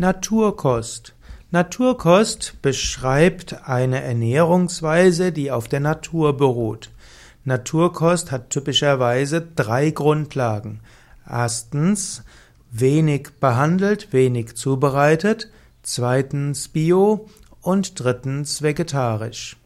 Naturkost. Naturkost beschreibt eine Ernährungsweise, die auf der Natur beruht. Naturkost hat typischerweise drei Grundlagen. Erstens wenig behandelt, wenig zubereitet, zweitens bio und drittens vegetarisch.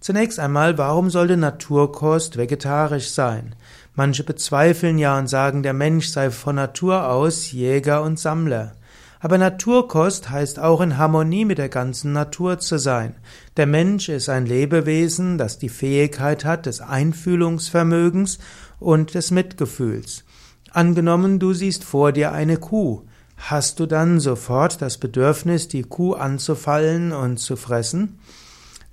Zunächst einmal, warum sollte Naturkost vegetarisch sein? Manche bezweifeln ja und sagen, der Mensch sei von Natur aus Jäger und Sammler. Aber Naturkost heißt auch in Harmonie mit der ganzen Natur zu sein. Der Mensch ist ein Lebewesen, das die Fähigkeit hat des Einfühlungsvermögens und des Mitgefühls. Angenommen, du siehst vor dir eine Kuh. Hast du dann sofort das Bedürfnis, die Kuh anzufallen und zu fressen?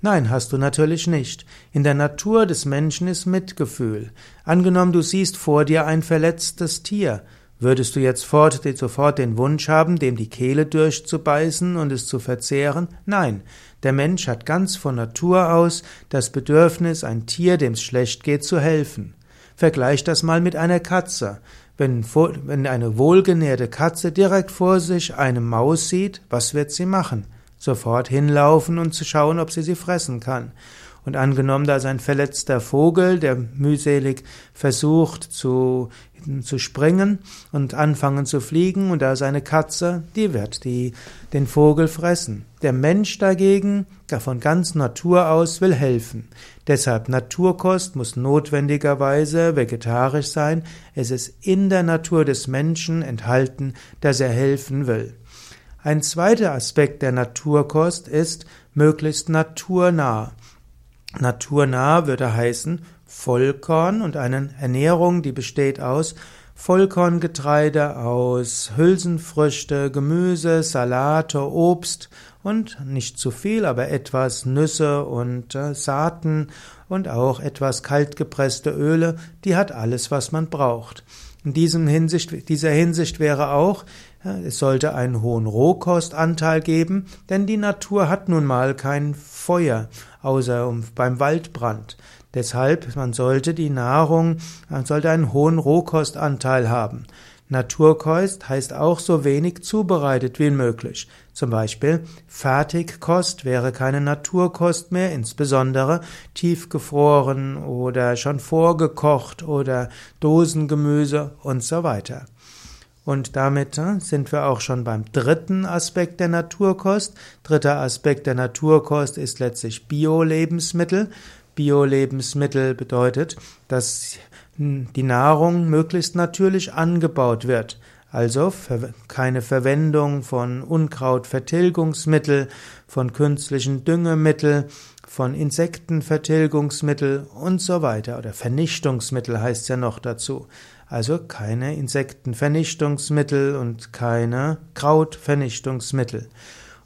Nein, hast du natürlich nicht. In der Natur des Menschen ist Mitgefühl. Angenommen, du siehst vor dir ein verletztes Tier. Würdest du jetzt fort, sofort den Wunsch haben, dem die Kehle durchzubeißen und es zu verzehren? Nein. Der Mensch hat ganz von Natur aus das Bedürfnis, ein Tier, dem es schlecht geht, zu helfen. Vergleich das mal mit einer Katze. Wenn, wenn eine wohlgenährte Katze direkt vor sich eine Maus sieht, was wird sie machen? sofort hinlaufen und zu schauen, ob sie sie fressen kann. Und angenommen, da ist ein verletzter Vogel, der mühselig versucht zu, zu springen und anfangen zu fliegen, und da ist eine Katze, die wird die, den Vogel fressen. Der Mensch dagegen, von ganz Natur aus, will helfen. Deshalb Naturkost muss notwendigerweise vegetarisch sein. Es ist in der Natur des Menschen enthalten, dass er helfen will. Ein zweiter Aspekt der Naturkost ist möglichst naturnah. Naturnah würde heißen Vollkorn und eine Ernährung, die besteht aus Vollkorngetreide, aus Hülsenfrüchte, Gemüse, Salate, Obst und nicht zu viel, aber etwas Nüsse und äh, Saaten und auch etwas kaltgepresste Öle, die hat alles, was man braucht. In diesem Hinsicht, dieser Hinsicht wäre auch, es sollte einen hohen Rohkostanteil geben, denn die Natur hat nun mal kein Feuer, außer beim Waldbrand. Deshalb, man sollte die Nahrung, man sollte einen hohen Rohkostanteil haben. Naturkost heißt auch so wenig zubereitet wie möglich. Zum Beispiel Fertigkost wäre keine Naturkost mehr, insbesondere tiefgefroren oder schon vorgekocht oder Dosengemüse und so weiter. Und damit äh, sind wir auch schon beim dritten Aspekt der Naturkost. Dritter Aspekt der Naturkost ist letztlich Bio-Lebensmittel. Bio-Lebensmittel bedeutet, dass die Nahrung möglichst natürlich angebaut wird. Also keine Verwendung von Unkrautvertilgungsmittel, von künstlichen Düngemittel, von Insektenvertilgungsmittel und so weiter. Oder Vernichtungsmittel heißt ja noch dazu. Also keine Insektenvernichtungsmittel und keine Krautvernichtungsmittel.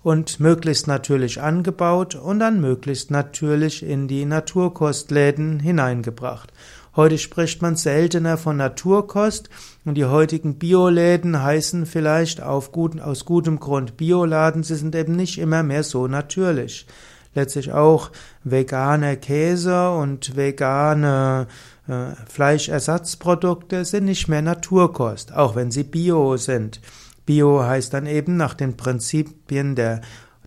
Und möglichst natürlich angebaut und dann möglichst natürlich in die Naturkostläden hineingebracht. Heute spricht man seltener von Naturkost und die heutigen Bioläden heißen vielleicht auf guten, aus gutem Grund Bioladen, sie sind eben nicht immer mehr so natürlich. Letztlich auch veganer Käse und vegane äh, Fleischersatzprodukte sind nicht mehr Naturkost, auch wenn sie Bio sind. Bio heißt dann eben nach den Prinzipien der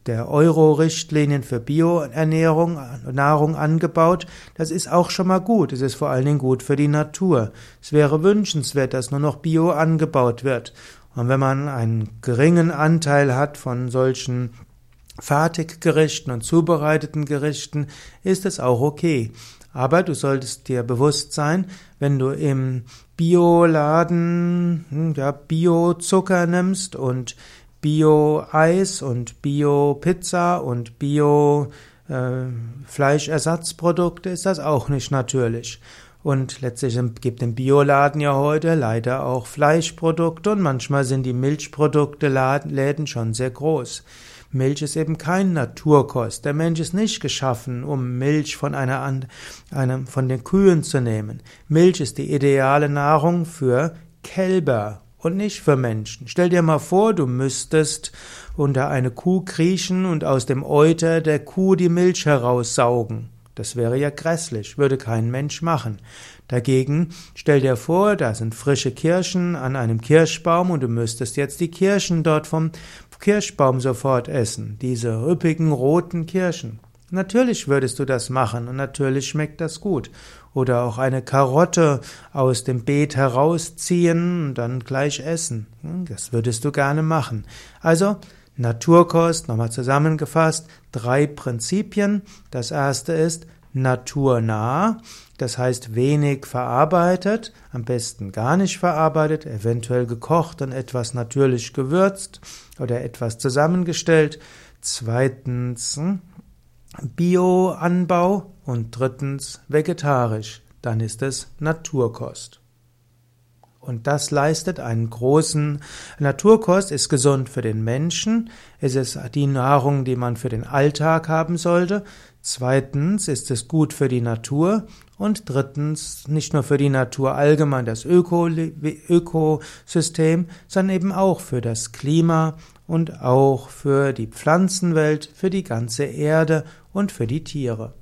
der Euro-Richtlinien für Bioernährung, Nahrung angebaut, das ist auch schon mal gut. Es ist vor allen Dingen gut für die Natur. Es wäre wünschenswert, dass nur noch Bio angebaut wird. Und wenn man einen geringen Anteil hat von solchen Fertiggerichten und zubereiteten Gerichten, ist es auch okay. Aber du solltest dir bewusst sein, wenn du im Bioladen hm, ja, Bio-Zucker nimmst und Bio-Eis und Bio-Pizza und Bio-Fleischersatzprodukte, äh, ist das auch nicht natürlich. Und letztlich gibt im Bioladen ja heute leider auch Fleischprodukte und manchmal sind die Milchprodukte Läden schon sehr groß. Milch ist eben kein Naturkost. Der Mensch ist nicht geschaffen, um Milch von einer, einem, von den Kühen zu nehmen. Milch ist die ideale Nahrung für Kälber und nicht für Menschen. Stell dir mal vor, du müsstest unter eine Kuh kriechen und aus dem Euter der Kuh die Milch heraussaugen. Das wäre ja grässlich, würde kein Mensch machen. Dagegen stell dir vor, da sind frische Kirschen an einem Kirschbaum und du müsstest jetzt die Kirschen dort vom Kirschbaum sofort essen, diese üppigen roten Kirschen. Natürlich würdest du das machen und natürlich schmeckt das gut. Oder auch eine Karotte aus dem Beet herausziehen und dann gleich essen. Hm, das würdest du gerne machen. Also Naturkost, nochmal zusammengefasst, drei Prinzipien. Das erste ist naturnah, das heißt wenig verarbeitet, am besten gar nicht verarbeitet, eventuell gekocht und etwas natürlich gewürzt oder etwas zusammengestellt. Zweitens Bioanbau und drittens vegetarisch, dann ist es Naturkost. Und das leistet einen großen Naturkost, ist gesund für den Menschen, es ist die Nahrung, die man für den Alltag haben sollte. Zweitens ist es gut für die Natur und drittens nicht nur für die Natur allgemein, das Öko Ökosystem, sondern eben auch für das Klima und auch für die Pflanzenwelt, für die ganze Erde und für die Tiere.